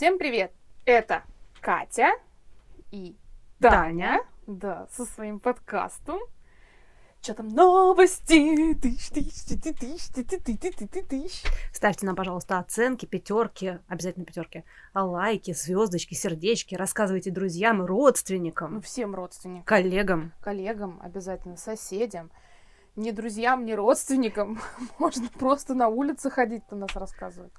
Всем привет! Это Катя и Таня. Да, со своим подкастом. Что там новости? Тыщ, тыщ, ты, ты, тыщ, ты, ты, ты, ты, ты, ты, тыщ. Ставьте нам, пожалуйста, оценки, пятерки, обязательно пятерки, а лайки, звездочки, сердечки, рассказывайте друзьям и Ну, родственникам, всем родственникам, коллегам. коллегам, обязательно соседям. Не друзьям, не родственникам. Можно просто на улице ходить, то нас рассказывают.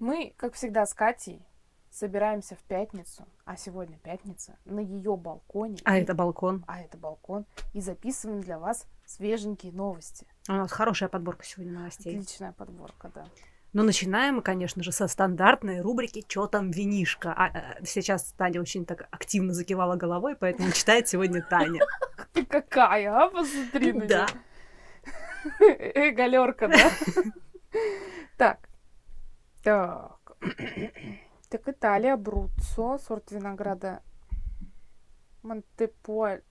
Мы, как всегда, с Катей собираемся в пятницу, а сегодня пятница, на ее балконе. А И- это балкон. а это балкон, и записываем для вас свеженькие новости. У нас хорошая подборка сегодня новостей. Отличная подборка, да. Но начинаем мы, конечно же, со стандартной рубрики «Чё там винишка?». А, э, сейчас Таня очень так активно закивала головой, поэтому читает сегодня Таня. Ты какая, а? Посмотри на Да. Эй, галерка, да? Так. Так. Так, Италия, Бруццо, сорт винограда Монтепульчан,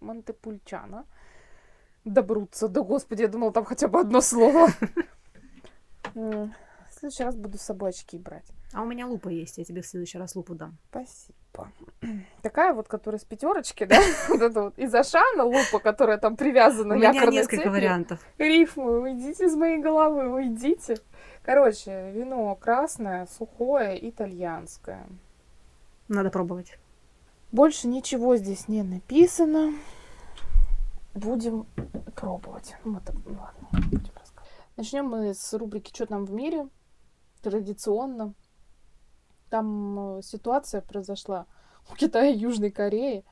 Монтепульчана. Да Бруццо, да господи, я думала, там хотя бы одно слово. В следующий раз буду с собой очки брать. А у меня лупа есть, я тебе в следующий раз лупу дам. Спасибо. Такая вот, которая с пятерочки, да? Вот это вот из Ашана лупа, которая там привязана У меня несколько вариантов. Рифмы, уйдите из моей головы, уйдите. Короче, вино красное, сухое, итальянское. Надо пробовать. Больше ничего здесь не написано. Будем пробовать. Вот, ладно, будем. Начнем мы с рубрики «Что там в мире?» Традиционно. Там э, ситуация произошла у Китая и Южной Кореи.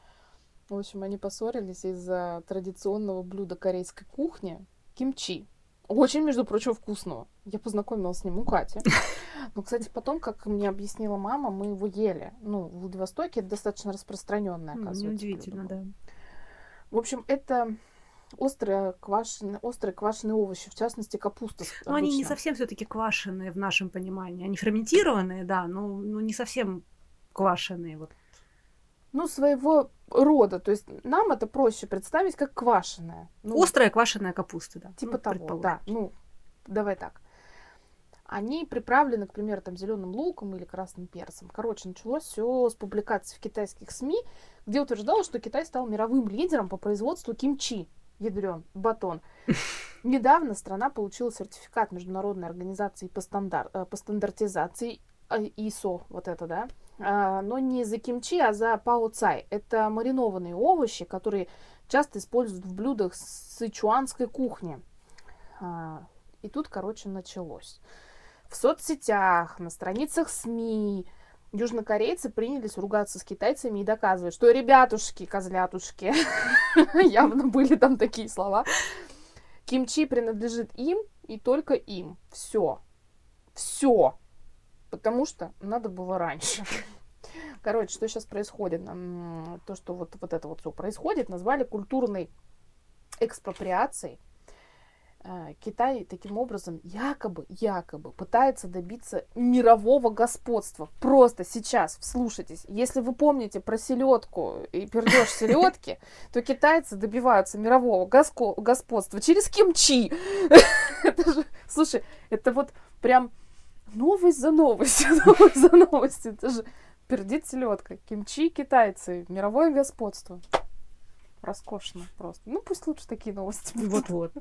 В общем, они поссорились из-за традиционного блюда корейской кухни кимчи. Очень, между прочим, вкусного. Я познакомилась с ним у Кати. Но, кстати, потом, как мне объяснила мама, мы его ели. Ну, в Владивостоке это достаточно распространенное, оказывается. Удивительно, блюдо. да. В общем, это острые квашеные, острые квашеные овощи, в частности, капуста. с- Но они не обычно. совсем все-таки квашеные в нашем понимании. Они ферментированные, да, но, но не совсем квашеные. Вот. Ну, своего рода. То есть нам это проще представить как квашеное. Ну, Острая квашеная капуста, да. Типа Ну, того, да. Ну, давай так. Они приправлены, к примеру, там зеленым луком или красным перцем. Короче, началось все с публикаций в китайских СМИ, где утверждалось, что Китай стал мировым лидером по производству кимчи. Ядрен, батон. Недавно страна получила сертификат Международной организации по, стандар- э, по стандартизации э, ИСО, вот это, да, А, но не за кимчи, а за пао цай. Это маринованные овощи, которые часто используют в блюдах сычуанской кухни. А, И тут, короче, началось. В соцсетях, на страницах СМИ южнокорейцы принялись ругаться с китайцами и доказывать, что ребятушки, козлятушки, явно были там такие слова, кимчи принадлежит им и только им. Все. Все. Потому что надо было раньше. Короче, что сейчас происходит? То, что вот, вот это вот все происходит, назвали культурной экспроприацией. Э, Китай таким образом якобы, якобы пытается добиться мирового господства. Просто сейчас, вслушайтесь, если вы помните про селедку и пердеж селедки, то китайцы добиваются мирового господства через кимчи. Слушай, это вот прям новость за новостью, новость за новостью. Это же пердит селедка, кимчи китайцы, мировое господство. Роскошно просто. Ну, пусть лучше такие новости будут. Вот-вот.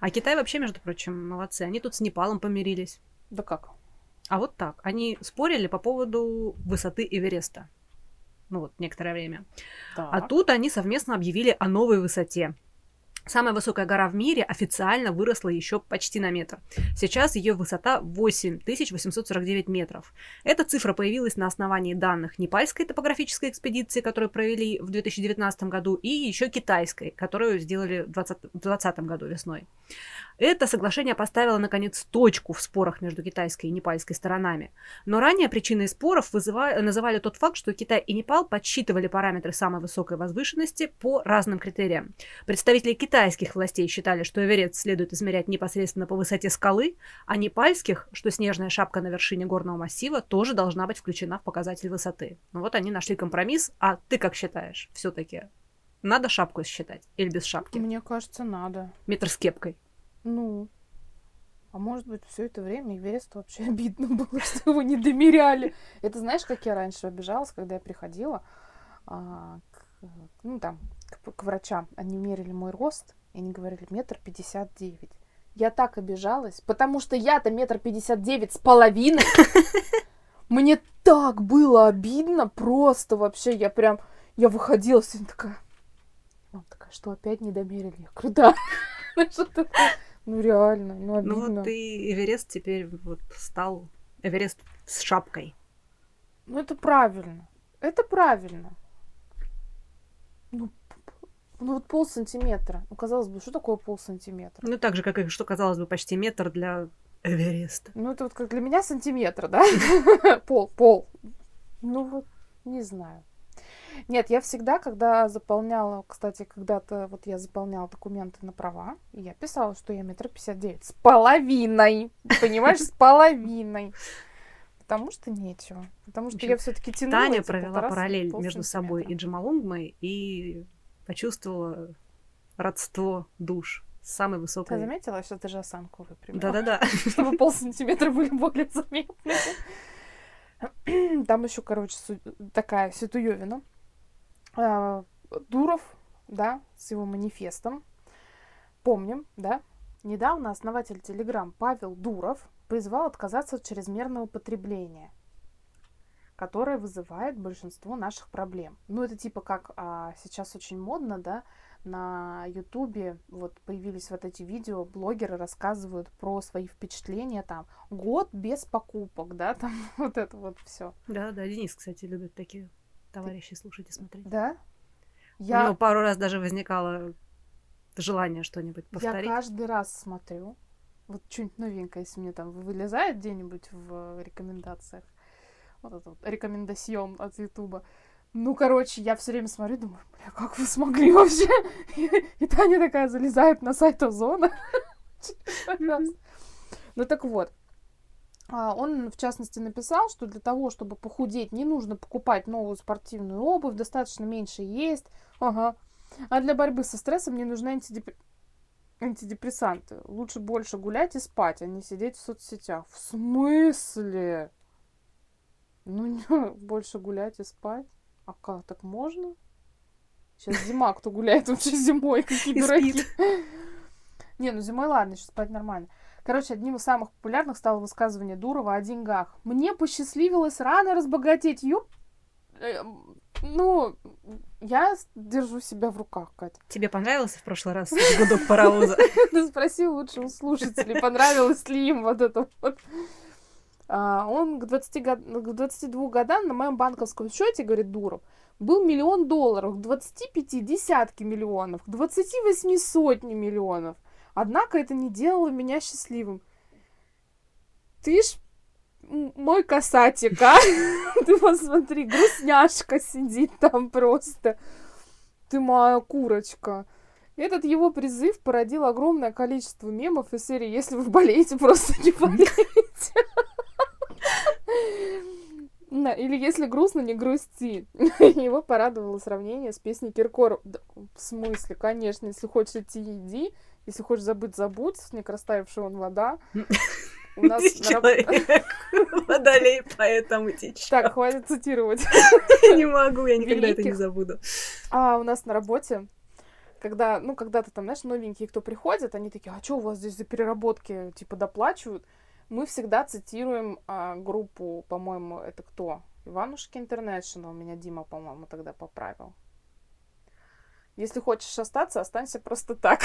А Китай вообще, между прочим, молодцы. Они тут с Непалом помирились. Да как? А вот так. Они спорили по поводу высоты Эвереста. Ну вот, некоторое время. А Так. тут они совместно объявили о новой высоте. Самая высокая гора в мире официально выросла еще почти на метр. Сейчас ее высота 8849 метров. Эта цифра появилась на основании данных непальской топографической экспедиции, которую провели в 2019 году, и еще китайской, которую сделали в 2020 году весной. Это соглашение поставило, наконец, точку в спорах между китайской и непальской сторонами. Но ранее причиной споров вызыва- называли тот факт, что Китай и Непал подсчитывали параметры самой высокой возвышенности по разным критериям. Представители китайских властей считали, что Эверест следует измерять непосредственно по высоте скалы, а непальских, что снежная шапка на вершине горного массива тоже должна быть включена в показатель высоты. Ну вот они нашли компромисс, а ты как считаешь все-таки? Надо шапку считать или без шапки? Мне кажется, надо. Метр с кепкой. Ну, А может быть, все это время Эверест вообще обидно было, что его не домеряли. Это знаешь, как я раньше обижалась, когда я приходила а, к, ну, там, к, к врачам. Они мерили мой рост, и они говорили метр пятьдесят девять. Я так обижалась, потому что я-то метр пятьдесят девять с половиной. Мне так было обидно, просто вообще, я прям, я выходила сегодня такая, он такая, что опять не домерили? Я говорю, да. Ну реально, ну обидно. Ну вот и Эверест теперь вот стал Эверест с шапкой. Ну это правильно. Это правильно. Ну, ну вот пол сантиметра. Ну, казалось бы, что такое пол сантиметра? Ну, так же, как и, что казалось бы, почти метр для Эвереста. Ну, это вот как для меня сантиметр, да? Пол, пол. Ну, вот, не знаю. Нет, я всегда, когда заполняла, кстати, когда-то вот я заполняла документы на права, и я писала, что я метр пятьдесят девять с половиной, понимаешь, с половиной. Потому что нечего. Потому что я все-таки тянула Таня провела параллель между собой и Джамалунгмой и почувствовала родство душ с самой высокой. Ты заметила, что ты же осанку выпрямила? Да-да-да. Чтобы полсантиметра были более заметны. Там еще, короче, такая ситуевина. А, Дуров, да, с его манифестом. Помним, да? Недавно основатель Телеграм Павел Дуров призвал отказаться от чрезмерного потребления, которое вызывает большинство наших проблем. Ну, это типа как а, сейчас очень модно, да, на Ютубе вот появились вот эти видео, блогеры рассказывают про свои впечатления там. Год без покупок, да, там вот это вот все. Да, да, Денис, кстати, любит такие товарищи слушать и смотреть. Да? Я... У него пару раз даже возникало желание что-нибудь повторить. Я каждый раз смотрю. Вот что-нибудь новенькое, если мне там вылезает где-нибудь в рекомендациях. Вот это вот рекомендацион от Ютуба. Ну, короче, я все время смотрю, думаю, бля, как вы смогли вообще? И Таня такая залезает на сайт Озона. Ну так вот, он, в частности, написал, что для того, чтобы похудеть, не нужно покупать новую спортивную обувь, достаточно меньше есть. Ага. А для борьбы со стрессом мне нужны антидеп... антидепрессанты. Лучше больше гулять и спать, а не сидеть в соцсетях. В смысле? Ну, не, больше гулять и спать? А как, так можно? Сейчас зима, кто гуляет вообще зимой? Какие дураки. Не, ну зимой ладно, сейчас спать нормально. Короче, одним из самых популярных стало высказывание Дурова о деньгах. Мне посчастливилось рано разбогатеть. Ёп... Э, ну, я держу себя в руках, Катя. Тебе понравился в прошлый раз гудок паровоза? Ты спроси лучше у слушателей, понравилось ли им вот это вот. А, он к, 20 год... к 22 годам на моем банковском счете, говорит Дуров, был миллион долларов, к 25 десятки миллионов, к 28 сотни миллионов. Однако это не делало меня счастливым. Ты ж мой касатик, а? Ты посмотри, грустняшка сидит там просто. Ты моя курочка. Этот его призыв породил огромное количество мемов из серии «Если вы болеете, просто не болейте». Или «Если грустно, не грусти». Его порадовало сравнение с песней Киркорова. В смысле? Конечно, если хочешь идти, иди. Если хочешь забыть, забудь, снег растаявший он вода. У нас человек, водолей, поэтому течет. Так, хватит цитировать. Не могу, я никогда это не забуду. А у нас на работе когда, ну, когда-то там, знаешь, новенькие, кто приходят, они такие, а что у вас здесь за переработки, типа, доплачивают? Мы всегда цитируем а, группу, по-моему, это кто? Иванушки Интернешнл, меня Дима, по-моему, тогда поправил. Если хочешь остаться, останься просто так.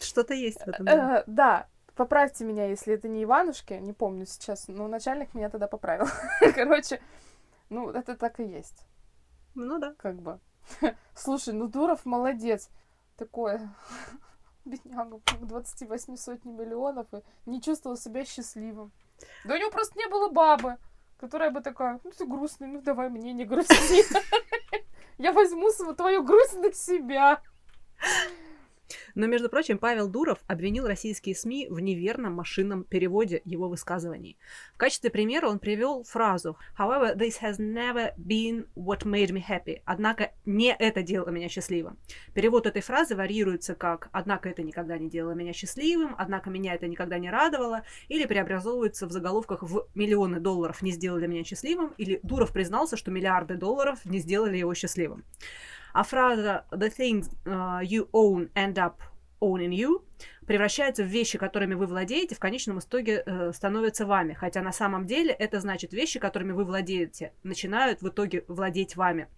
Что-то есть в этом. Э, да, поправьте меня, если это не Иванушки, не помню сейчас, но начальник меня тогда поправил. Короче, ну, это так и есть. Ну да. Как бы. Слушай, ну Дуров молодец. Такое бедняга, 28 сотни миллионов, и не чувствовал себя счастливым. Да у него просто не было бабы которая бы такая, ну ты грустный, ну давай мне не грусти. Я возьму твою грусть на себя. Но, между прочим, Павел Дуров обвинил российские СМИ в неверном машинном переводе его высказываний. В качестве примера он привел фразу «However, this has never been what made me happy». Однако не это делало меня счастливым. Перевод этой фразы варьируется как «Однако это никогда не делало меня счастливым», «Однако меня это никогда не радовало» или преобразовывается в заголовках в «Миллионы долларов не сделали меня счастливым» или «Дуров признался, что миллиарды долларов не сделали его счастливым». А фраза «the things uh, you own end up owning you» превращается в вещи, которыми вы владеете, в конечном итоге э, становятся вами. Хотя на самом деле это значит вещи, которыми вы владеете, начинают в итоге владеть вами.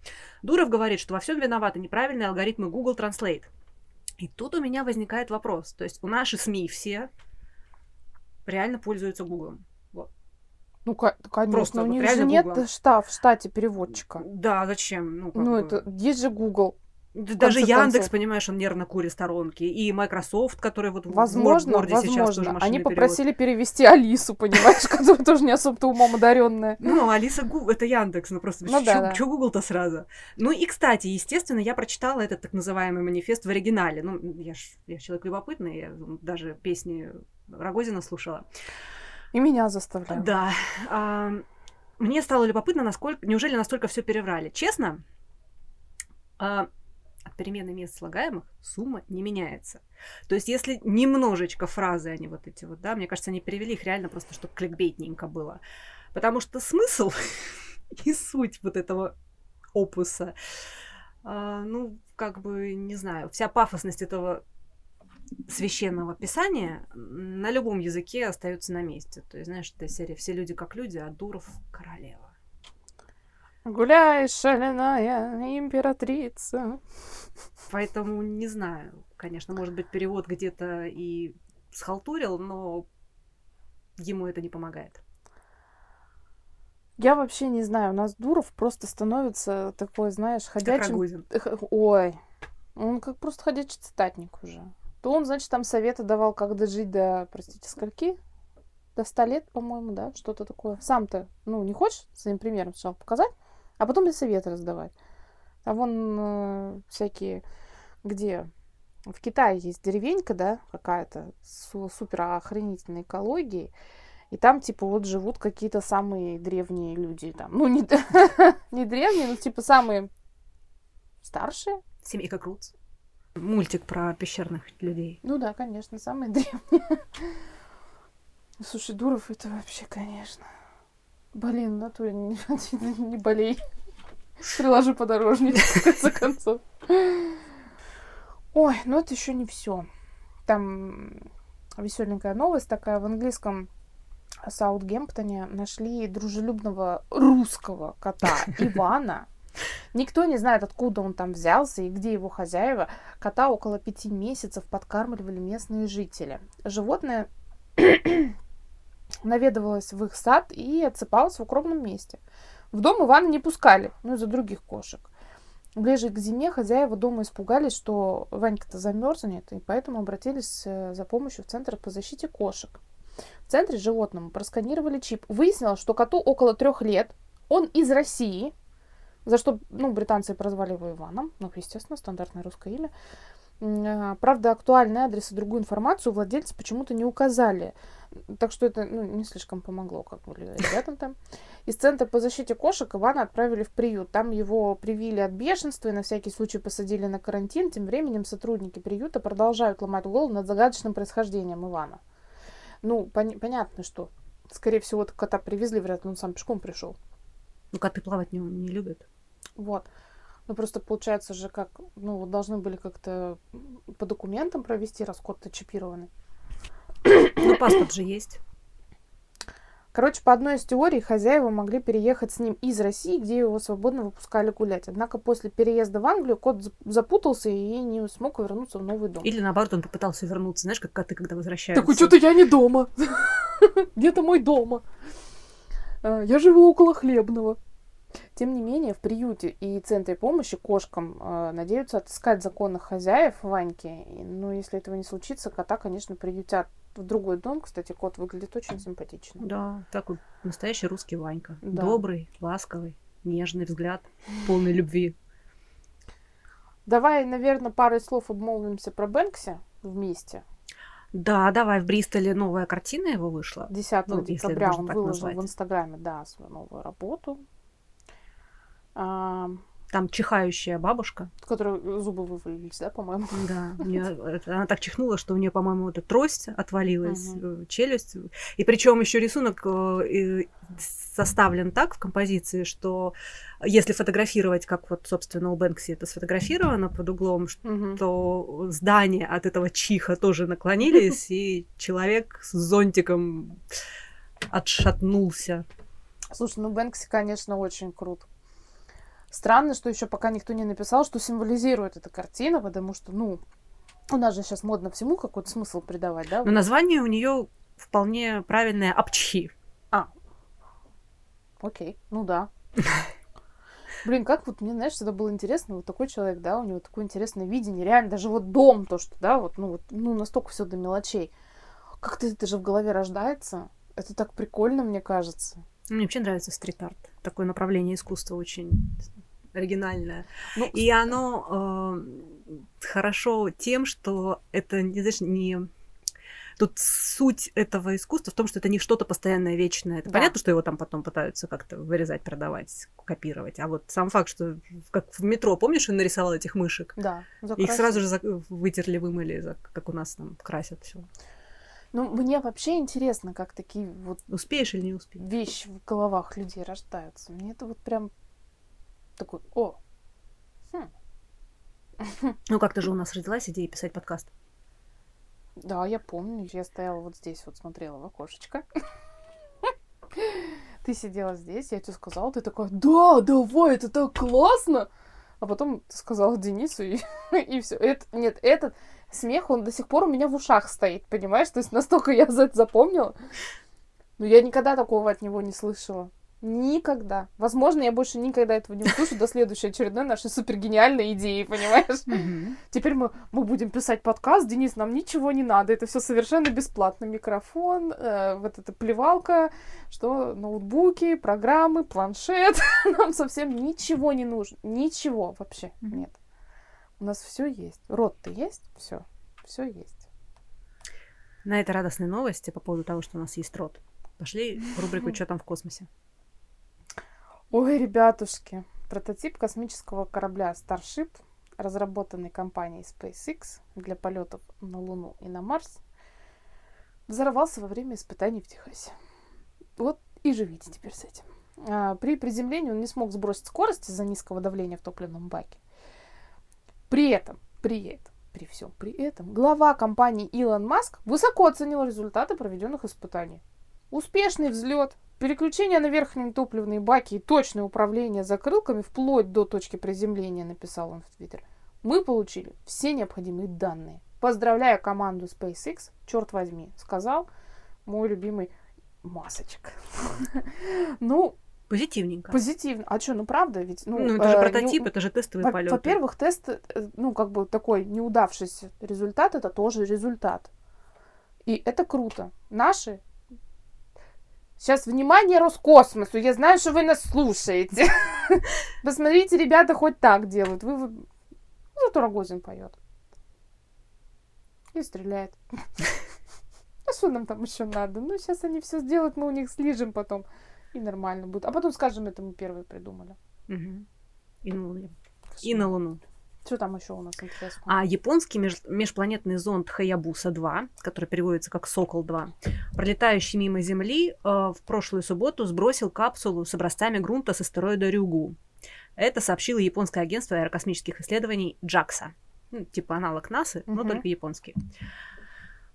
Дуров говорит, что во всем виноваты неправильные алгоритмы Google Translate. И тут у меня возникает вопрос. То есть у наши СМИ все реально пользуются Google. Ну, конечно, Просто у вот них же нет штат, в штате переводчика. Да, зачем? Ну, Ну, это есть же Google. Да Даже Яндекс, концов. понимаешь, он нервно курит сторонки. И Microsoft, который вот в Возможно, Word сейчас тоже возможно. Они перевод. попросили перевести Алису, понимаешь, которая тоже не особо-то умом одаренная. Ну, Алиса это Яндекс, ну просто Ну да, чё Google-то сразу? Ну и, кстати, естественно, я прочитала этот так называемый манифест в оригинале. Ну, я ж я человек любопытный, я даже песни Рогозина слушала. И меня заставляют. Да. а, мне стало любопытно, насколько... Неужели настолько все переврали? Честно, а, от перемены мест слагаемых сумма не меняется. То есть, если немножечко фразы, они вот эти вот, да, мне кажется, они перевели их реально просто, чтобы кликбейтненько было. Потому что смысл и суть вот этого опуса, а, ну, как бы, не знаю, вся пафосность этого священного писания на любом языке остается на месте. То есть, знаешь, эта серия «Все люди как люди», а Дуров — королева. Гуляй, шаленая императрица. Поэтому не знаю. Конечно, может быть, перевод где-то и схалтурил, но ему это не помогает. Я вообще не знаю, у нас Дуров просто становится такой, знаешь, Как ходячим... Х- Ой, он как просто ходячий цитатник уже. То он, значит, там советы давал, как дожить до, простите, скольки? До 100 лет, по-моему, да? Что-то такое. Сам-то, ну, не хочешь своим примером сначала показать, а потом и советы раздавать. А вон э, всякие, где... В Китае есть деревенька, да, какая-то с супер охренительной экологией. И там, типа, вот живут какие-то самые древние люди там. Ну, не, не древние, но, типа, самые старшие. Семейка Крутс. Мультик про пещерных людей. Ну да, конечно, самые древние. Слушай, Дуров это вообще, конечно. Блин, натуре не, не, не болей. Приложи подорожник, в конце концов. Ой, ну это еще не все. Там веселенькая новость такая. В английском Саутгемптоне нашли дружелюбного русского кота Ивана. Никто не знает, откуда он там взялся и где его хозяева. Кота около пяти месяцев подкармливали местные жители. Животное наведывалось в их сад и отсыпалось в укромном месте. В дом Ивана не пускали, ну, из-за других кошек. Ближе к зиме хозяева дома испугались, что Ванька-то замерзнет, и поэтому обратились э, за помощью в Центр по защите кошек. В центре животному просканировали чип. Выяснилось, что коту около трех лет. Он из России, за что ну, британцы прозвали его Иваном. Ну, естественно, стандартное русское имя. А, Правда, актуальный адрес и другую информацию владельцы почему-то не указали. Так что это ну, не слишком помогло как бы ребятам там. Из Центра по защите кошек Ивана отправили в приют. Там его привили от бешенства и на всякий случай посадили на карантин. Тем временем сотрудники приюта продолжают ломать голову над загадочным происхождением Ивана. Ну, пони- понятно, что, скорее всего, кота привезли, вряд ли он сам пешком пришел. Ну, коты плавать не, не любят. Вот. Ну, просто получается же, как, ну, вот должны были как-то по документам провести, раз кот-то чипированный. Ну, паспорт же есть. Короче, по одной из теорий, хозяева могли переехать с ним из России, где его свободно выпускали гулять. Однако после переезда в Англию кот зап- запутался и не смог вернуться в новый дом. Или наоборот, он попытался вернуться, знаешь, как коты, когда возвращаются. Такой, что-то я не дома. Где-то мой дома. А, Я живу около хлебного. Тем не менее, в приюте и центре помощи кошкам э, надеются отыскать законных хозяев Ваньки. И, Ну, если этого не случится, кота, конечно, приютят в другой дом. Кстати, кот выглядит очень симпатично. Да, такой настоящий русский Ванька. Да. Добрый, ласковый, нежный взгляд, полный любви. Давай, наверное, парой слов обмолвимся про Бэнкси вместе. Да, давай, в Бристоле новая картина его вышла. 10 Ну, декабря он выложил назвать. в Инстаграме, да, свою новую работу, а, Там чихающая бабушка. в которой зубы вывалились, да, по-моему? Да, неё- это- она так чихнула, что у нее, по-моему, эта трость отвалилась, э, челюсть. И причем еще рисунок э, составлен так в композиции, что если фотографировать, как вот, собственно, у Бэнкси это сфотографировано под углом, Мгм. то здания от этого чиха тоже наклонились, и человек с зонтиком отшатнулся. Слушай, ну Бэнкси, конечно, очень крут. Странно, что еще пока никто не написал, что символизирует эта картина, потому что, ну, у нас же сейчас модно всему какой-то смысл придавать, да? Но название у нее вполне правильное «Апчхи». Окей, ну да. Блин, как вот мне, знаешь, всегда было интересно, вот такой человек, да, у него такое интересное видение, реально, даже вот дом, то, что, да, вот, ну, вот, ну, настолько все до мелочей. Как-то это же в голове рождается. Это так прикольно, мне кажется. Мне вообще нравится стрит-арт. Такое направление искусства очень оригинальное. Ну, И оно э, хорошо тем, что это, не знаешь, не... Тут суть этого искусства в том, что это не что-то постоянное, вечное. Это Да. понятно, что его там потом пытаются как-то вырезать, продавать, копировать. А вот сам факт, что как в метро, помнишь, он нарисовал этих мышек? да, Их закрасить. сразу же вытерли, вымыли, как у нас там красят все. Ну, мне вообще интересно, как такие вот Успеешь или не успеешь? вещи в головах людей рождаются. Мне это вот прям такой, о, Ну, как-то же у нас родилась идея писать подкаст. да, я помню, я стояла вот здесь, вот смотрела в окошечко. Ты сидела здесь, я тебе сказала, ты такая, да, давай, это так классно. А потом ты сказала Денису, и, и все. Это, нет, этот смех, он до сих пор у меня в ушах стоит, понимаешь? То есть настолько я за это запомнила. Но я никогда такого от него не слышала. Никогда. Возможно, я больше никогда этого не услышу до следующей очередной нашей супергениальной идеи, понимаешь? Теперь мы, мы будем писать подкаст. Денис, нам ничего не надо. Это все совершенно бесплатно. Микрофон, э, вот эта плевалка, что ноутбуки, программы, планшет. Нам совсем ничего не нужно. Ничего вообще Мгм. нет. У нас все есть. Рот-то есть? Все. Все есть. На этой радостной новости по поводу того, что у нас есть рот, пошли в рубрику «Что там в космосе?». Ой, ребятушки. Прототип космического корабля Starship, разработанный компанией SpaceX для полетов на Луну и на Марс, взорвался во время испытаний в Техасе. Вот и живите теперь с этим. А, При приземлении он не смог сбросить скорость из-за низкого давления в топливном баке. При этом, при этом, при всем при этом, глава компании Илон Маск высоко оценил результаты проведенных испытаний. Успешный взлет, переключение на верхние топливные баки и точное управление закрылками вплоть до точки приземления, написал он в Твиттере. Мы получили все необходимые данные. Поздравляю команду SpaceX, черт возьми, сказал мой любимый Масочек. Ну, Позитивненько. позитивно. А что, ну правда ведь? Ну, Ну, это же э, прототип, не- это же тестовый во- полет. Во-первых, тест, э, ну, как бы такой неудавшийся результат, это тоже результат. И это круто. Наши... Сейчас, внимание Роскосмосу, я знаю, что вы нас слушаете. Посмотрите, ребята хоть так делают. Вы... Ну, зато Рогозин поет. И стреляет. А что нам там еще надо? Ну, сейчас они все сделают, мы у них слижем потом. И нормально будет. А потом скажем, это мы первые придумали. И на Луне. И на Луну. Что там еще у нас интересно? А японский меж- межпланетный зонд Хаябуса-2, который переводится как Сокол-2, пролетающий мимо Земли, э, в прошлую субботу сбросил капсулу с образцами грунта с астероида Рюгу. Это сообщило японское агентство аэрокосмических исследований JAXA. Ну, типа аналог НАСА, но Мгм. только японский.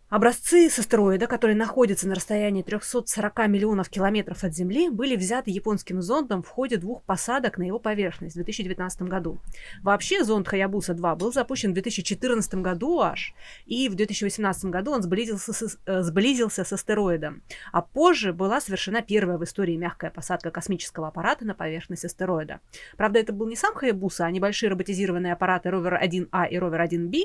Образцы с астероида, который находится на расстоянии 340 миллионов километров от Земли, были взяты японским зондом в ходе двух посадок на его поверхность в 2019 году. Вообще зонд Хаябуса-2 был запущен в 2014 году аж, и в 2018 году он сблизился с, э, сблизился с астероидом. А позже была совершена первая в истории мягкая посадка космического аппарата на поверхность астероида. Правда, это был не сам Хаябуса, а небольшие роботизированные аппараты Ровер 1А и Ровер 1B,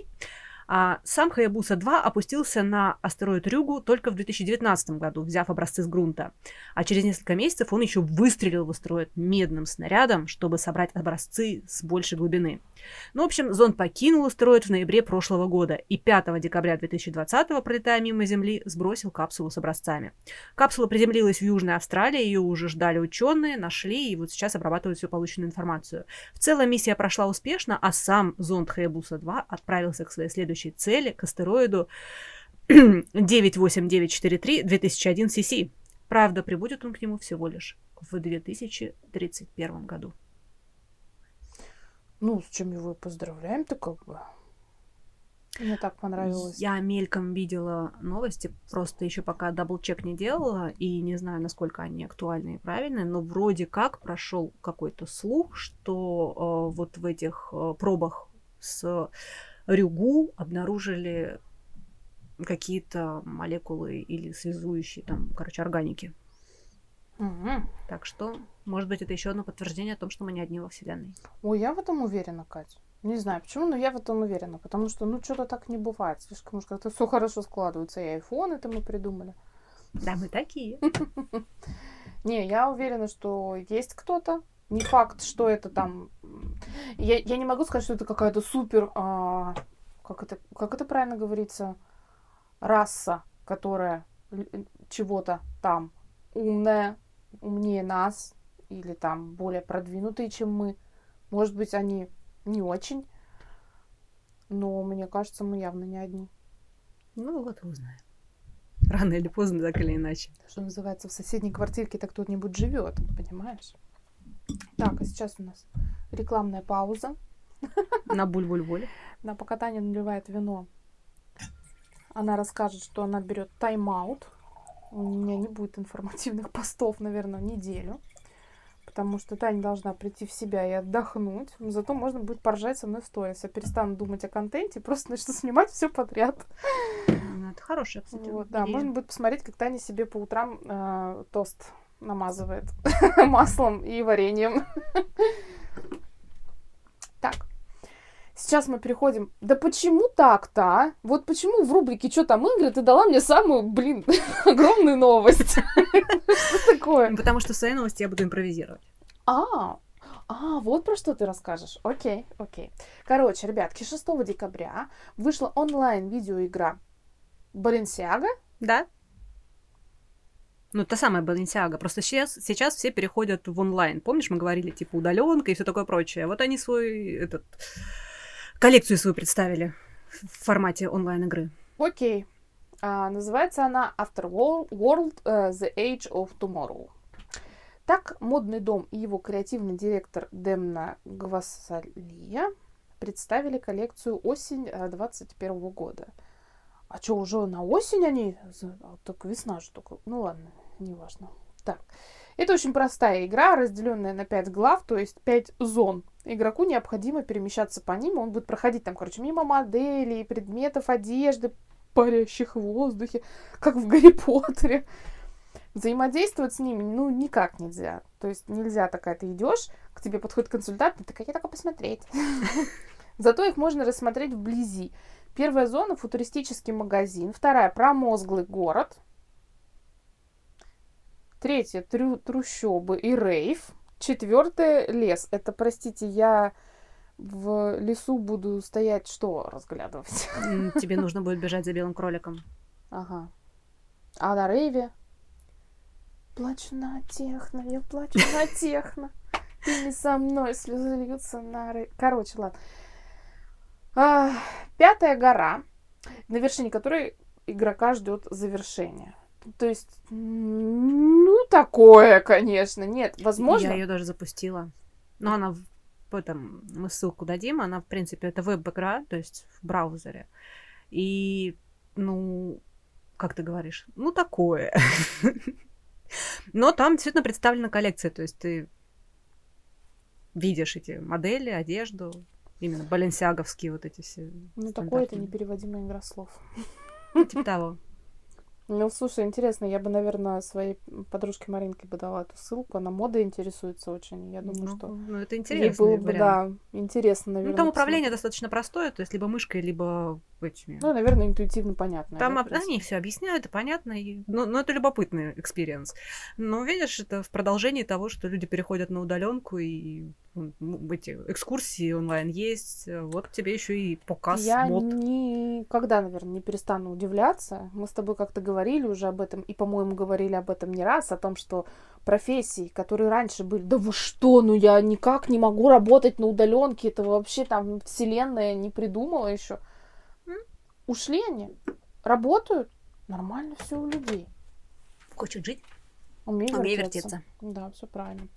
А сам Хаябуса-2 опустился на астероид Рюгу только в 2019 году, взяв образцы с грунта. А через несколько месяцев он еще выстрелил в астероид медным снарядом, чтобы собрать образцы с большей глубины. Ну, в общем, зонд покинул астероид в ноябре прошлого года и 5 декабря 2020, пролетая мимо Земли, сбросил капсулу с образцами. Капсула приземлилась в Южной Австралии, ее уже ждали ученые, нашли и вот сейчас обрабатывают всю полученную информацию. В целом миссия прошла успешно, а сам зонд Хаябуса-2 отправился к своей следующей цели, к астероиду 98943 2001 CC. Правда, прибудет он к нему всего лишь в 2031 году. Ну, с чем его и поздравляем-то как бы. Мне так понравилось. Я мельком видела новости, просто еще пока даблчек не делала, и не знаю, насколько они актуальны и правильные, но вроде как прошел какой-то слух, что э, вот в этих э, пробах с Рюгу обнаружили какие-то молекулы или связующие там, короче, органики. Угу. Так что, может быть, это еще одно подтверждение о том, что мы не одни во Вселенной. Ой, я в этом уверена, Катя. Не знаю почему, но я в этом уверена. Потому что, ну, что-то так не бывает. Слишком уж как-то все хорошо складывается. И айфон это мы придумали. Да, мы такие. Не, я уверена, что есть кто-то. Не факт, что это там... Я, я не могу сказать, что это какая-то супер... А, как, это, как это правильно говорится? Раса, которая чего-то там умная, умнее нас или там более продвинутые, чем мы. Может быть, они не очень. Но мне кажется, мы явно не одни. Ну вот и узнаем. Рано или поздно, так или иначе. Что называется, в соседней квартирке-то кто-нибудь живет, понимаешь? Так, а сейчас у нас рекламная пауза. На буль-буль-буль. На пока Таня наливает вино. Она расскажет, что она берет тайм-аут. У меня не будет информативных постов, наверное, неделю потому что Таня должна прийти в себя и отдохнуть. Но зато можно будет поржать со мной в сторис. Я перестану думать о контенте и просто начну снимать все подряд. Ну, это хорошая, кстати. Вот, да, можно будет посмотреть, как Таня себе по утрам э, тост намазывает маслом и вареньем. так. Сейчас мы переходим. Да почему так-то, а? Вот почему в рубрике «Что там игры» ты дала мне самую, блин, огромную новость? Что такое? Ну, потому что свои новости я буду импровизировать. А, а, вот про что ты расскажешь. Окей, окей. Короче, ребятки, 6 декабря вышла онлайн-видеоигра Balenciaga. Да. Ну, та самая Balenciaga. Просто сейчас, сейчас все переходят в онлайн. Помнишь, мы говорили, типа, удаленка и все такое прочее. Вот они свой этот коллекцию свою представили в формате онлайн-игры. Окей. А, называется она After World uh, The Age of Tomorrow. Так, модный дом и его креативный директор Демна Гвасалия представили коллекцию осень 2021 года. А что, уже на осень они? Только весна же только. Ну ладно, неважно. Так, это очень простая игра, разделенная на 5 глав, то есть 5 зон. Игроку необходимо перемещаться по ним, он будет проходить там, короче, мимо моделей, предметов одежды, парящих в воздухе, как в Гарри Поттере. Взаимодействовать с ними, ну, никак нельзя. То есть нельзя такая, ты идешь, к тебе подходит консультант, ты такая, я только посмотреть. Зато их можно рассмотреть вблизи. Первая зона – футуристический магазин. Вторая – промозглый город. Третье трю, трущобы и рейв. Четвертое лес. Это, простите, я в лесу буду стоять что разглядывать? Тебе нужно будет бежать за белым кроликом. Ага. А на рейве? Плачу на техно, я плачу на техно. Ты не со мной, слезы льются на рейв. Короче, ладно. А, пятая гора, на вершине которой игрока ждет завершение. То есть, такое, конечно. Нет, возможно... Я ее даже запустила. Но она в этом, мы ссылку дадим, она, в принципе, это веб-игра, то есть в браузере. И, ну, как ты говоришь, ну, такое. Но там действительно представлена коллекция, то есть ты видишь эти модели, одежду, именно баленсиаговские вот эти все. Ну, такое это непереводимая игра слов. Типа того. Ну, слушай, интересно, я бы, наверное, своей подружке Маринке бы дала эту ссылку. Она модой интересуется очень. Я думаю, ну, что... Ну, это интересно. Ей было бы, да, интересно, наверное. Ну, там управление посмотреть. достаточно простое, то есть либо мышкой, либо этими. Ну, наверное, интуитивно понятно. Там об- они все объясняют, и понятно, и... но, но это любопытный experience. Но видишь, это в продолжении того, что люди переходят на удаленку и м, эти экскурсии онлайн есть. э, Вот тебе еще и показ Я мод. никогда, наверное, не перестану удивляться. Мы с тобой как-то говорили уже об этом, и, по-моему, говорили об этом не раз, о том, что профессии, которые раньше были, да вы что, ну я никак не могу работать на удаленке, это вообще там вселенная не придумала еще. Ушли они, работают, нормально все у людей. Хочет жить, Умею умей вертеться. вертеться. Да, все правильно.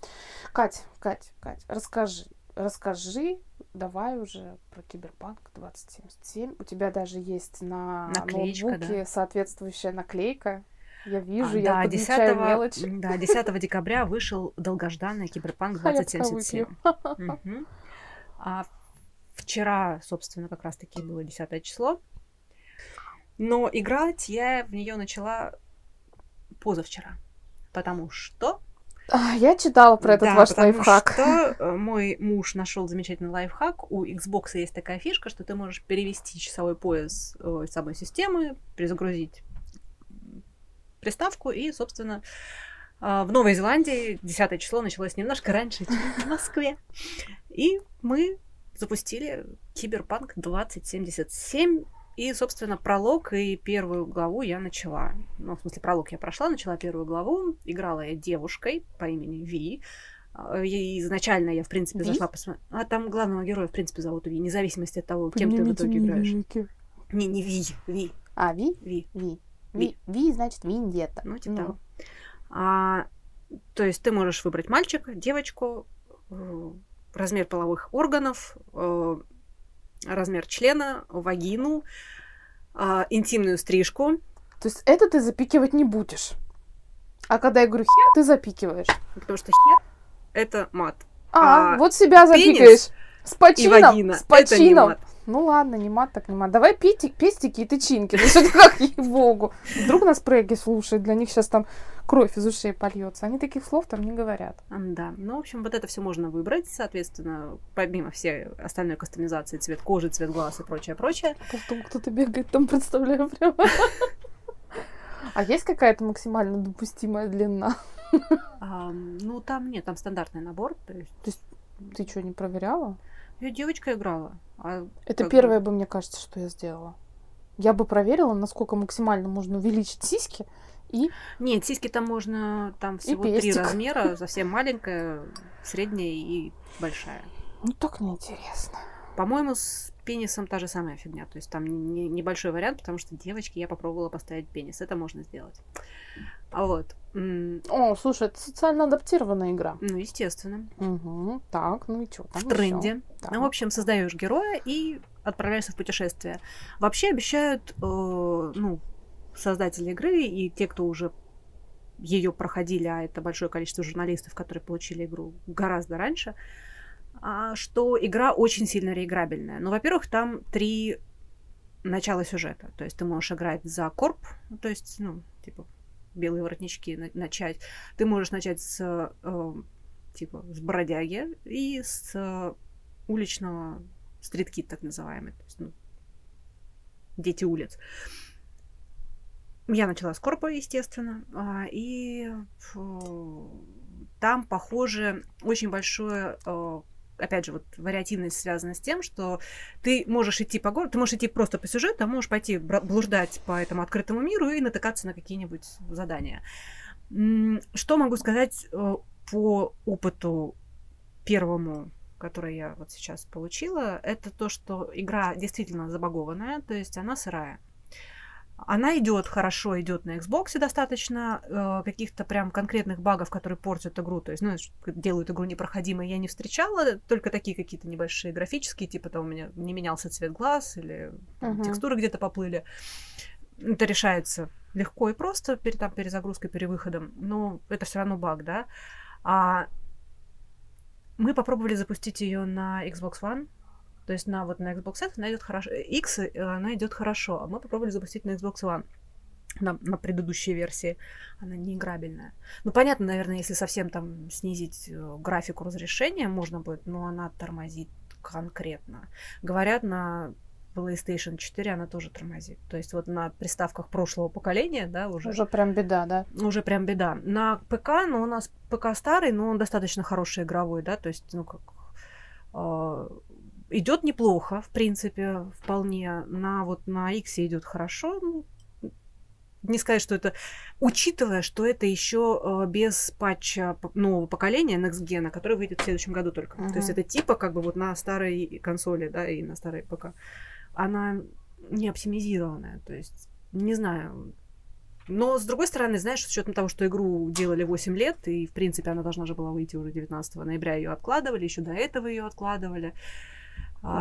Кать, Кать, Кать, расскажи, расскажи, давай уже про Киберпанк 2077. У тебя даже есть на Наклеечка, ноутбуке соответствующая наклейка. Я А, вижу, я да, подмечаю 10, мелочь. м, да, 10 декабря вышел долгожданный Киберпанк А я пока 2077. выпью. Мгм. А вчера, собственно, как раз-таки было 10 число. Но играть я в нее начала позавчера. Потому что... А, Я читала про этот Да, ваш потому лайфхак. что э, мой муж нашел замечательный лайфхак. У Xbox есть такая фишка, что ты можешь перевести часовой пояс э, самой системы, перезагрузить приставку и, собственно, э, в Новой Зеландии 10 число началось немножко раньше, чем в Москве. И мы запустили Киберпанк 2077. И, собственно, пролог и первую главу я начала. Ну, в смысле, пролог я прошла, начала первую главу. Играла я девушкой по имени Ви. А, И изначально я, в принципе, Ви? зашла посмотреть. А там главного героя, в принципе, зовут Ви, вне зависимости от того, кем ты в итоге играешь. Не, не Ви, Ви, А, Ви? Ви. Ви. Ви. Ви, значит Виндета. Ну, типа того. А, то есть ты можешь выбрать мальчика, девочку, э, размер половых органов, э, размер члена, вагину, а, интимную стрижку. То есть это ты запикивать не будешь. А когда я говорю хер, ты запикиваешь. Потому что хер — это мат. А, А вот себя запикаешь. С И почином. вагина С — это не почином. мат. Ну ладно, не мат, так не мат. Давай пити- пестики и тычинки. Ну что-то как ей-богу. Вдруг нас преги слушают, для них сейчас там кровь из ушей польется. Они таких слов там не говорят. Да, ну, в общем, вот это все можно выбрать, соответственно, помимо всей остальной кастомизации, цвет кожи, цвет глаз и прочее, прочее. Потом кто-то бегает, там представляю прямо. А есть какая-то максимально допустимая длина? Ну, там нет, там стандартный набор, то есть Ты что, не проверяла? я девочка играла. а Это первое бы, мне кажется, что я сделала. Я бы проверила, насколько максимально можно увеличить сиськи. И Нет, сиськи там можно, там всего три размера, совсем маленькая, средняя и большая. ну так неинтересно. По-моему, с пенисом та же самая фигня. То есть там не- небольшой вариант, потому что девочки я попробовала поставить пенис. Это можно сделать. А вот. О, слушай, это социально адаптированная игра. Ну, естественно. Угу. Так, ну и что там? В тренде. Так. Ну, в общем, создаешь героя и отправляешься в путешествие. Вообще обещают, э, ну, создатели игры и те, кто уже ее проходили, а это большое количество журналистов, которые получили игру гораздо раньше, а, что игра очень сильно реиграбельная. Ну, во-первых, там три начала сюжета. То есть ты можешь играть за корп, то есть, ну, типа, белые воротнички на- начать. Ты можешь начать с, э, типа, с бродяги и с э, уличного стрит-кит, так называемый. То есть, ну, дети улиц. Я начала с корпа, естественно, а, и там, похоже, очень большое, э, опять же, вот вариативность связана с тем, что ты можешь идти по городу, ты можешь идти просто по сюжету, а можешь пойти блуждать по этому открытому миру и натыкаться на какие-нибудь задания. Что могу сказать э, по опыту первому, который я вот сейчас получила, это то, что игра действительно забагованная, то есть она сырая. Она идет хорошо, идет на Xbox достаточно э, каких-то прям конкретных багов, которые портят игру, то есть, ну, делают игру непроходимой, я не встречала, только такие какие-то небольшие графические, типа там у меня не менялся цвет глаз или там, Мгм. текстуры где-то поплыли. Это решается легко и просто перед там, перезагрузкой, перевыходом, но это все равно баг, да. А мы попробовали запустить ее на Xbox One, то есть на вот на Xbox X она идет хорошо, X э, она идет хорошо, а мы попробовали запустить на Xbox One на, на предыдущей версии, она не играбельная. Ну, понятно, наверное, если совсем там снизить э, графику разрешения, можно будет, но она тормозит конкретно. Говорят, на PlayStation 4, она тоже тормозит. То есть вот на приставках прошлого поколения, да, уже... Уже прям беда, да? Уже прям беда. На ПК, ну, у нас ПК старый, но он достаточно хороший игровой, да, то есть, ну, как... Э, идет неплохо, в принципе, вполне. На вот на X идет хорошо, ну, не сказать, что это, учитывая, что это еще э, без патча нового поколения Next Gen, который выйдет в следующем году только. Uh-huh. То есть это типа как бы вот на старой консоли, да, и на старой ПК. Она не оптимизированная, то есть не знаю. Но, с другой стороны, знаешь, с учетом того, что игру делали 8 лет, и, в принципе, она должна же была выйти уже 19 ноября, ее откладывали, еще до этого ее откладывали. А,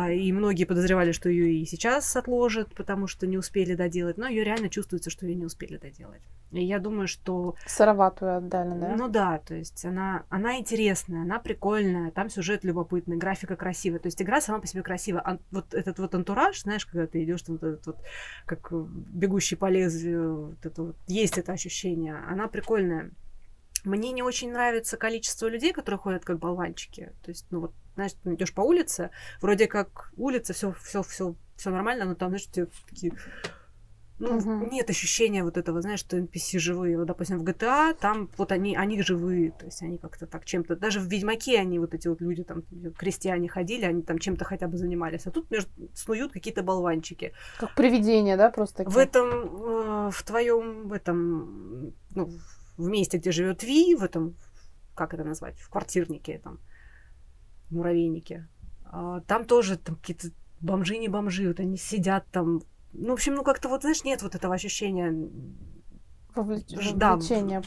и многие подозревали, что ее и сейчас отложат, потому что не успели доделать. Но ее реально чувствуется, что ее не успели доделать. И я думаю, что... Сыроватую отдали, да? Ну да, то есть она, она интересная, она прикольная, там сюжет любопытный, графика красивая. То есть игра сама по себе красивая. А вот этот вот антураж, знаешь, когда ты идешь, вот этот вот, как бегущий по лезвию, вот это вот, есть это ощущение. Она прикольная. Мне не очень нравится количество людей, которые ходят как болванчики. То есть, ну вот знаешь, ты идешь по улице, вроде как улица, все, все, все, все нормально, но там, знаешь, тебе такие ну, угу. нет ощущения вот этого, знаешь, что NPC живые. Вот, допустим, в GTA там вот они, они живые, то есть они как-то так чем-то... Даже в Ведьмаке они вот эти вот люди, там, крестьяне ходили, они там чем-то хотя бы занимались. А тут между, снуют какие-то болванчики. Как привидения, да, просто? Такие? В этом, э, в твоем, в этом, ну, в месте, где живет Ви, в этом, как это назвать, в квартирнике там, муравейнике. А, там тоже там какие-то бомжи не бомжи, вот они сидят там. Ну, в общем, ну как-то вот, знаешь, нет вот этого ощущения Вовлеч... да,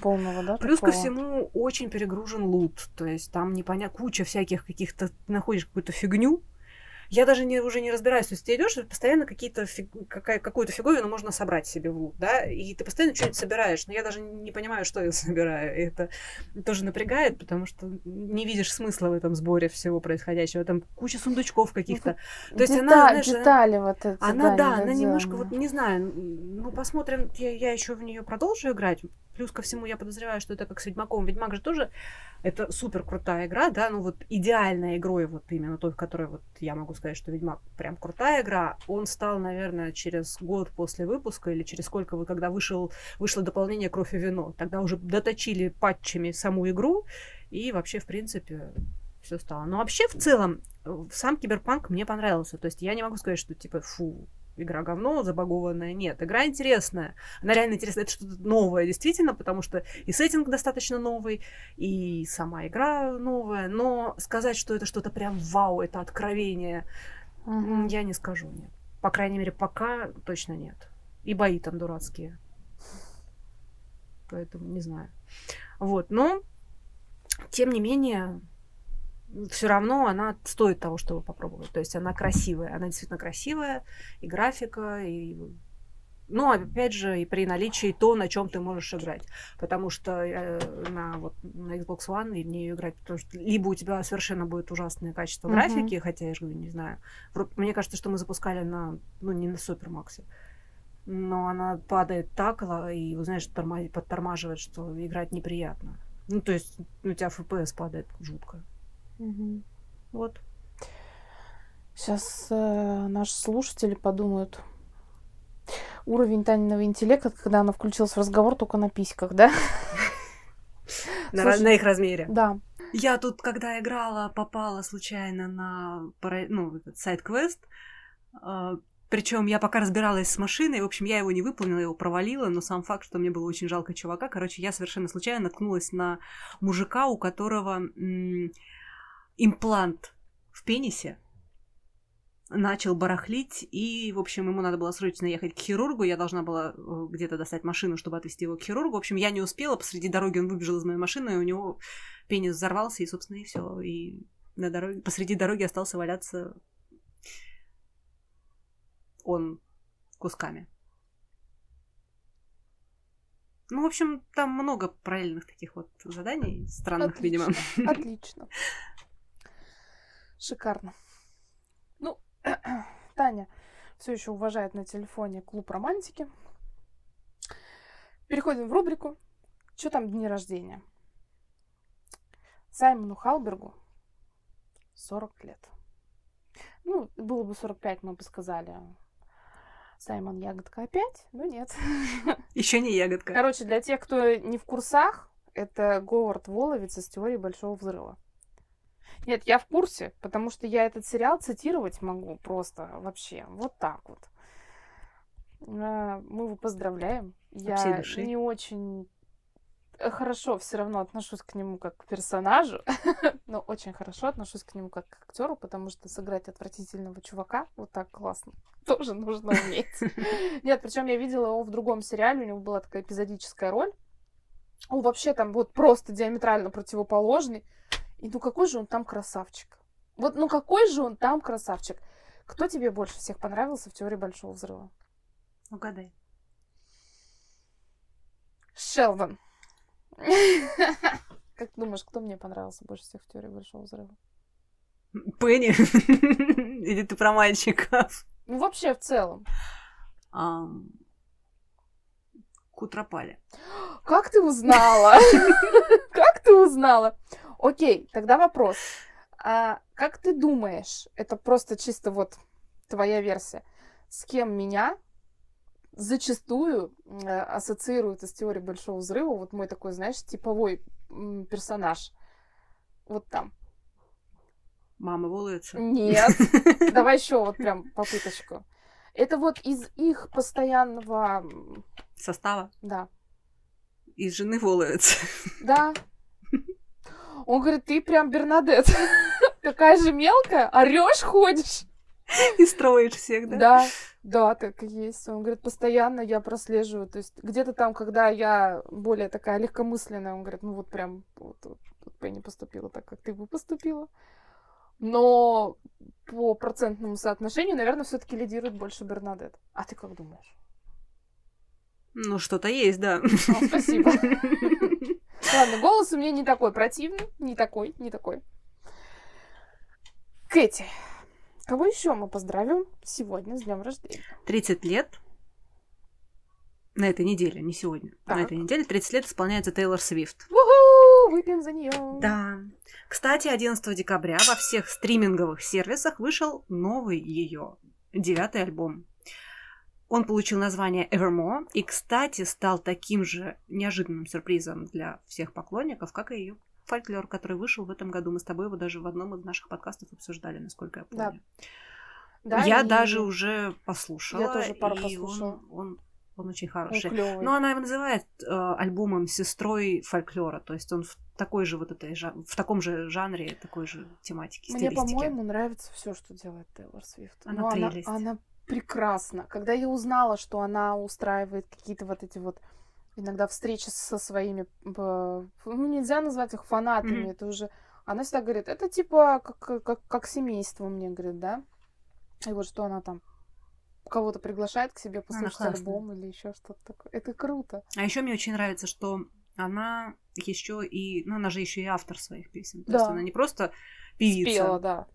полного, да? Плюс такого? ко всему очень перегружен лут. То есть там непонятно, куча всяких каких-то, находишь какую-то фигню, я даже не, уже не разбираюсь. То есть ты идешь, постоянно какие-то фиг, какая, какую-то фиговину можно собрать себе в лут, да, и ты постоянно что-нибудь собираешь, но я даже не понимаю, что я собираю. И это тоже напрягает, потому что не видишь смысла в этом сборе всего происходящего. Там куча сундучков каких-то. То есть Деталь, она, знаешь, детали она, вот эти, Она, да, да она немножко, вот не знаю, ну посмотрим, я, я еще в нее продолжу играть. Плюс ко всему я подозреваю, что это как с Ведьмаком. Ведьмак же тоже это супер крутая игра, да, ну вот идеальной игрой, вот именно той, в которой вот я могу сказать, что Ведьмак прям крутая игра, он стал, наверное, через год после выпуска или через сколько вы, когда вышел, вышло дополнение «Кровь и вино», тогда уже доточили патчами саму игру, и вообще, в принципе, все стало. Но вообще, в целом, сам Киберпанк мне понравился. То есть я не могу сказать, что типа, фу, игра говно, забагованная. Нет, игра интересная. Она реально интересная. Это что-то новое, действительно, потому что и сеттинг достаточно новый, и сама игра новая. Но сказать, что это что-то прям вау, это откровение, угу. я не скажу, нет. По крайней мере, пока точно нет. И бои там дурацкие. Поэтому не знаю. Вот, но тем не менее, все равно она стоит того, чтобы попробовать. То есть она красивая, она действительно красивая, и графика, и ну, опять же, и при наличии то, на чем ты можешь играть. Потому что э, на, вот, на Xbox One и в нее играть, потому что либо у тебя совершенно будет ужасное качество mm-hmm. графики, хотя я же говорю, не знаю. Мне кажется, что мы запускали на, ну, не на Супермаксе. Но она падает так, и, вы знаешь, тормоз, подтормаживает, что играть неприятно. Ну, то есть у тебя FPS падает жутко. Угу. Вот. Сейчас э, наши слушатели подумают, уровень Таниного интеллекта, когда она включилась в разговор только на письках, да? На, Слушай, на их размере. Да. Я тут, когда играла, попала случайно на ну, сайт-квест. А, Причем я пока разбиралась с машиной, в общем, я его не выполнила, его провалила, но сам факт, что мне было очень жалко чувака. Короче, я совершенно случайно наткнулась на мужика, у которого имплант в пенисе, начал барахлить, и, в общем, ему надо было срочно ехать к хирургу, я должна была э, где-то достать машину, чтобы отвезти его к хирургу. В общем, я не успела, посреди дороги он выбежал из моей машины, и у него пенис взорвался, и, собственно, и все. И на дороге, посреди дороги остался валяться он кусками. Ну, в общем, там много параллельных таких вот заданий, странных, Отлично. видимо. Отлично. Шикарно. Ну, Таня все еще уважает на телефоне клуб романтики. Переходим в рубрику «Что там дни рождения?» Саймону Халбергу 40 лет. Ну, было бы 45, мы бы сказали, Саймон Ягодка опять? Ну нет. Еще не ягодка. Короче, для тех, кто не в курсах, это Говард Воловец из теории Большого Взрыва. Нет, я в курсе, потому что я этот сериал цитировать могу просто вообще. Вот так вот. А, Мы его поздравляем. От Я не очень э, хорошо все равно отношусь к нему как к персонажу, но очень хорошо отношусь к нему как к актеру, потому что сыграть отвратительного чувака вот так классно тоже нужно уметь. Нет, причем я видела его в другом сериале, у него была такая эпизодическая роль. Он вообще там вот просто диаметрально противоположный. И ну какой же он там красавчик. Вот ну какой же он там красавчик. Кто тебе больше всех понравился в теории Большого Взрыва? Угадай. Шелдон. Как думаешь, кто мне понравился больше всех в теории Большого Взрыва? Пенни? Или ты про мальчиков? Ну, вообще, в целом. Ам, Кутропали. Как ты узнала? Как ты узнала? Окей, тогда вопрос. А как ты думаешь, это просто чисто вот твоя версия, с кем меня зачастую э, ассоциируют из теории Большого Взрыва, вот мой такой, знаешь, типовой персонаж. Вот там. Мама волуется. Нет. Давай еще вот прям попыточку. Это вот из их постоянного... Состава. Да. Из жены волуется. Да. Он говорит, ты прям Бернадет. Такая же мелкая, орешь, ходишь. И строишь всех, да? Да, да, так и есть. Он говорит, постоянно я прослеживаю. То есть где-то там, когда я более такая легкомысленная, он говорит, ну вот прям вот, вот, вот Пенни поступила так, как ты бы поступила. Но по процентному соотношению, наверное, все-таки лидирует больше Бернадет. А ты как думаешь? Ну, что-то есть, да. А, спасибо. Ладно, голос у меня не такой противный, не такой, не такой. Кэти, кого еще мы поздравим сегодня с днем рождения? 30 лет. На этой неделе, не сегодня. Так. На этой неделе 30 лет исполняется Тейлор Свифт. Уху! Выпьем за нее. Да. Кстати, 11 декабря во всех стриминговых сервисах вышел новый ее девятый альбом. Он получил название Evermore и, кстати, стал таким же неожиданным сюрпризом для всех поклонников, как и ее фольклор, который вышел в этом году. Мы с тобой его даже в одном из наших подкастов обсуждали, насколько я Да. помню. Да, я и даже уже послушала. Я тоже пару и послушала. Он, он, он очень он хороший. клёвый. Ну, она его называет э, альбомом сестрой фольклора, то есть он в такой же вот этой в таком же жанре, такой же тематике, Мне, по-моему, нравится все, что делает Тейлор Свифт. Она Ну, она, она прекрасна. Когда я узнала, что она устраивает какие-то вот эти вот иногда встречи со своими, ну, нельзя назвать их фанатами, Мгм. это уже... Она всегда говорит, это типа как, как, как семейство, мне говорит, да? И вот что она там кого-то приглашает к себе послушать альбом или еще что-то такое. Это круто. А еще мне очень нравится, что она еще и, ну, она же еще и автор своих песен. То Да. есть она не просто певица, Спела, да.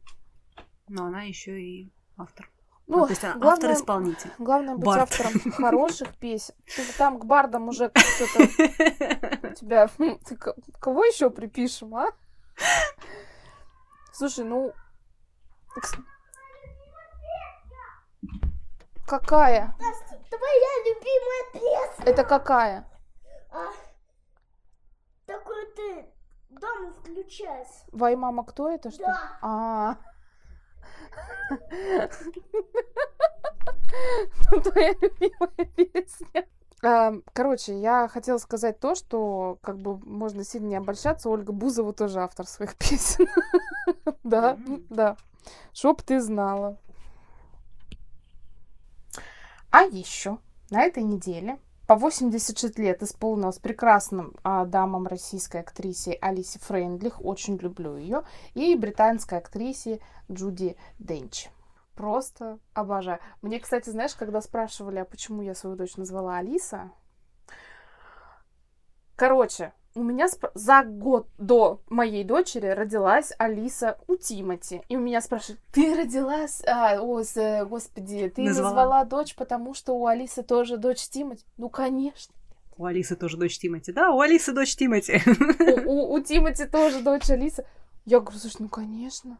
но она еще и автор. Ну, Ну, то есть она главное, автор-исполнитель. главное быть Бард. автором хороших песен. Ты там к бардам уже что-то у тебя... хм, ты ко- кого еще припишем, а? Слушай, ну... Какая? Твоя любимая песня. Это какая? А, такую ты дома включаешь. Вай, мама, кто это, что? Да. А. Твоя любимая песня. Короче, я хотела сказать то, что как бы можно сильно не обольщаться. Ольга Бузова тоже автор своих песен. Да, да. Чтоб ты знала. А еще на этой неделе по 86 лет исполнилось прекрасным а, дамам российской актрисе Алисе Фрейндлих, очень люблю ее, и британской актрисе Джуди Денч. Просто обожаю. Мне, кстати, знаешь, когда спрашивали, а почему я свою дочь назвала Алиса, короче, у меня спр- за год до моей дочери родилась Алиса у Тимати. И у меня спрашивают, ты родилась, а, о, господи, ты Назвала. назвала дочь, потому что у Алисы тоже дочь Тимати? Ну, конечно. У Алисы тоже дочь Тимати. Да, у Алисы дочь Тимати. У, у- у Тимати тоже дочь Алиса. Я говорю, слушай, ну, конечно.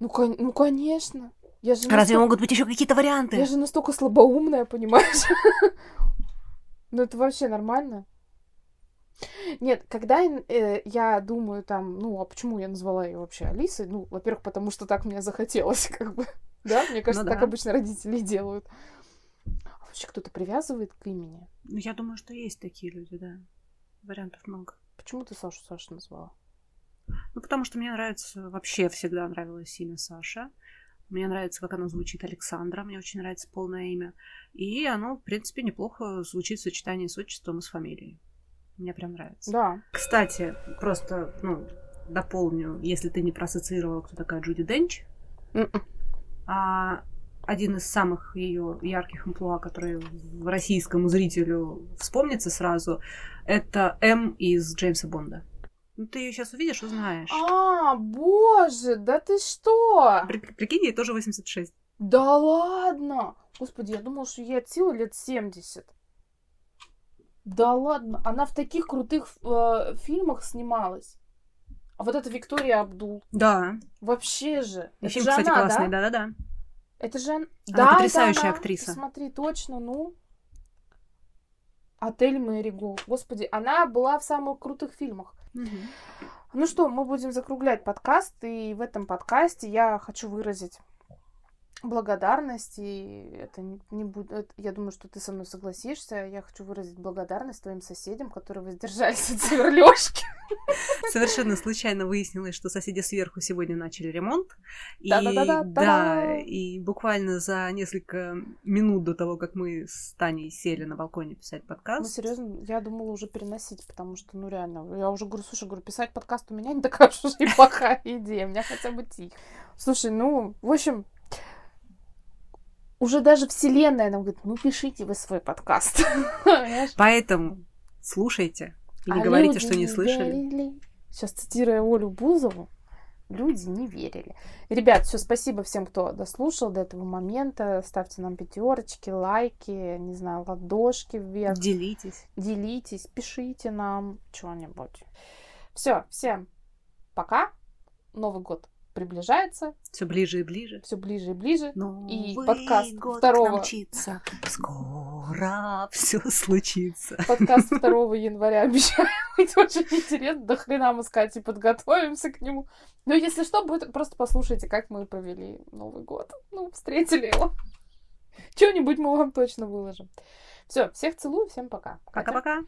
Ну, кон- ну, конечно. Я же Разве настолько- могут быть еще какие-то варианты? Я же настолько слабоумная, понимаешь? Ну это вообще нормально. Нет, когда э, я думаю там, ну, а почему я назвала ее вообще Алисой? Ну, во-первых, потому что так мне захотелось, как бы. Да, мне кажется, Ну так да. обычно родители делают. А вообще кто-то привязывает к имени. Ну, я думаю, что есть такие люди, да. Вариантов много. Почему ты Сашу Саша назвала? Ну, потому что мне нравится, вообще всегда нравилось имя Саша. Мне нравится, как оно звучит Александра, мне очень нравится полное имя. И оно, в принципе, неплохо звучит в сочетании с отчеством и с фамилией. Мне прям нравится. Да. Кстати, просто, ну, дополню, если ты не проассоциировала, кто такая Джуди Денч, М-м. а один из самых ее ярких амплуа, который в российскому зрителю вспомнится сразу, это М из Джеймса Бонда. Ну, ты ее сейчас увидишь, узнаешь. А, боже, да ты что? При- Прикинь, ей тоже 86. Да ладно! Господи, я думала, что ей от силы лет 70. Да ладно, она в таких крутых э, фильмах снималась. А вот эта Виктория Абдул. Да. Вообще же. И Это фильм, же кстати, она, классный, да? да-да-да. Это же она. Она да, это потрясающая она. актриса. Смотри, точно, ну. Отель Мэриго. Господи, она была в самых крутых фильмах. Ну что, мы будем закруглять подкаст, и в этом подкасте я хочу выразить благодарность, и это не, не будет, я думаю, что ты со мной согласишься, я хочу выразить благодарность твоим соседям, которые воздержались от сверлёжки. Совершенно случайно выяснилось, что соседи сверху сегодня начали ремонт. И, Да-да-да-да-да-да. да, и буквально за несколько минут до того, как мы с Таней сели на балконе писать подкаст. Ну, серьезно, я думала уже переносить, потому что, ну, реально, я уже говорю, слушай, говорю, писать подкаст у меня не такая уж и плохая идея, у меня хотя бы тихо. Слушай, ну, в общем, уже даже вселенная нам говорит, ну, пишите вы свой подкаст. Поэтому слушайте и не А говорите, что не слышали. верили. Сейчас цитируя Олю Бузову, люди не верили. Ребят, все, спасибо всем, кто дослушал до этого момента. Ставьте нам пятерочки, лайки, не знаю, ладошки вверх. Делитесь. Делитесь, пишите нам что-нибудь. Все, всем пока. Новый год приближается, Все ближе и ближе. все ближе и ближе. Новый И подкаст год второго- мчится. Скоро все случится. Подкаст 2 января обещаю быть очень интересно. До хрена мы с Катей подготовимся к нему. Но если что, будет просто послушайте, как мы провели Новый год. Ну, встретили его. Что-нибудь мы вам точно выложим. Все, всех целую, всем пока. Пока-пока.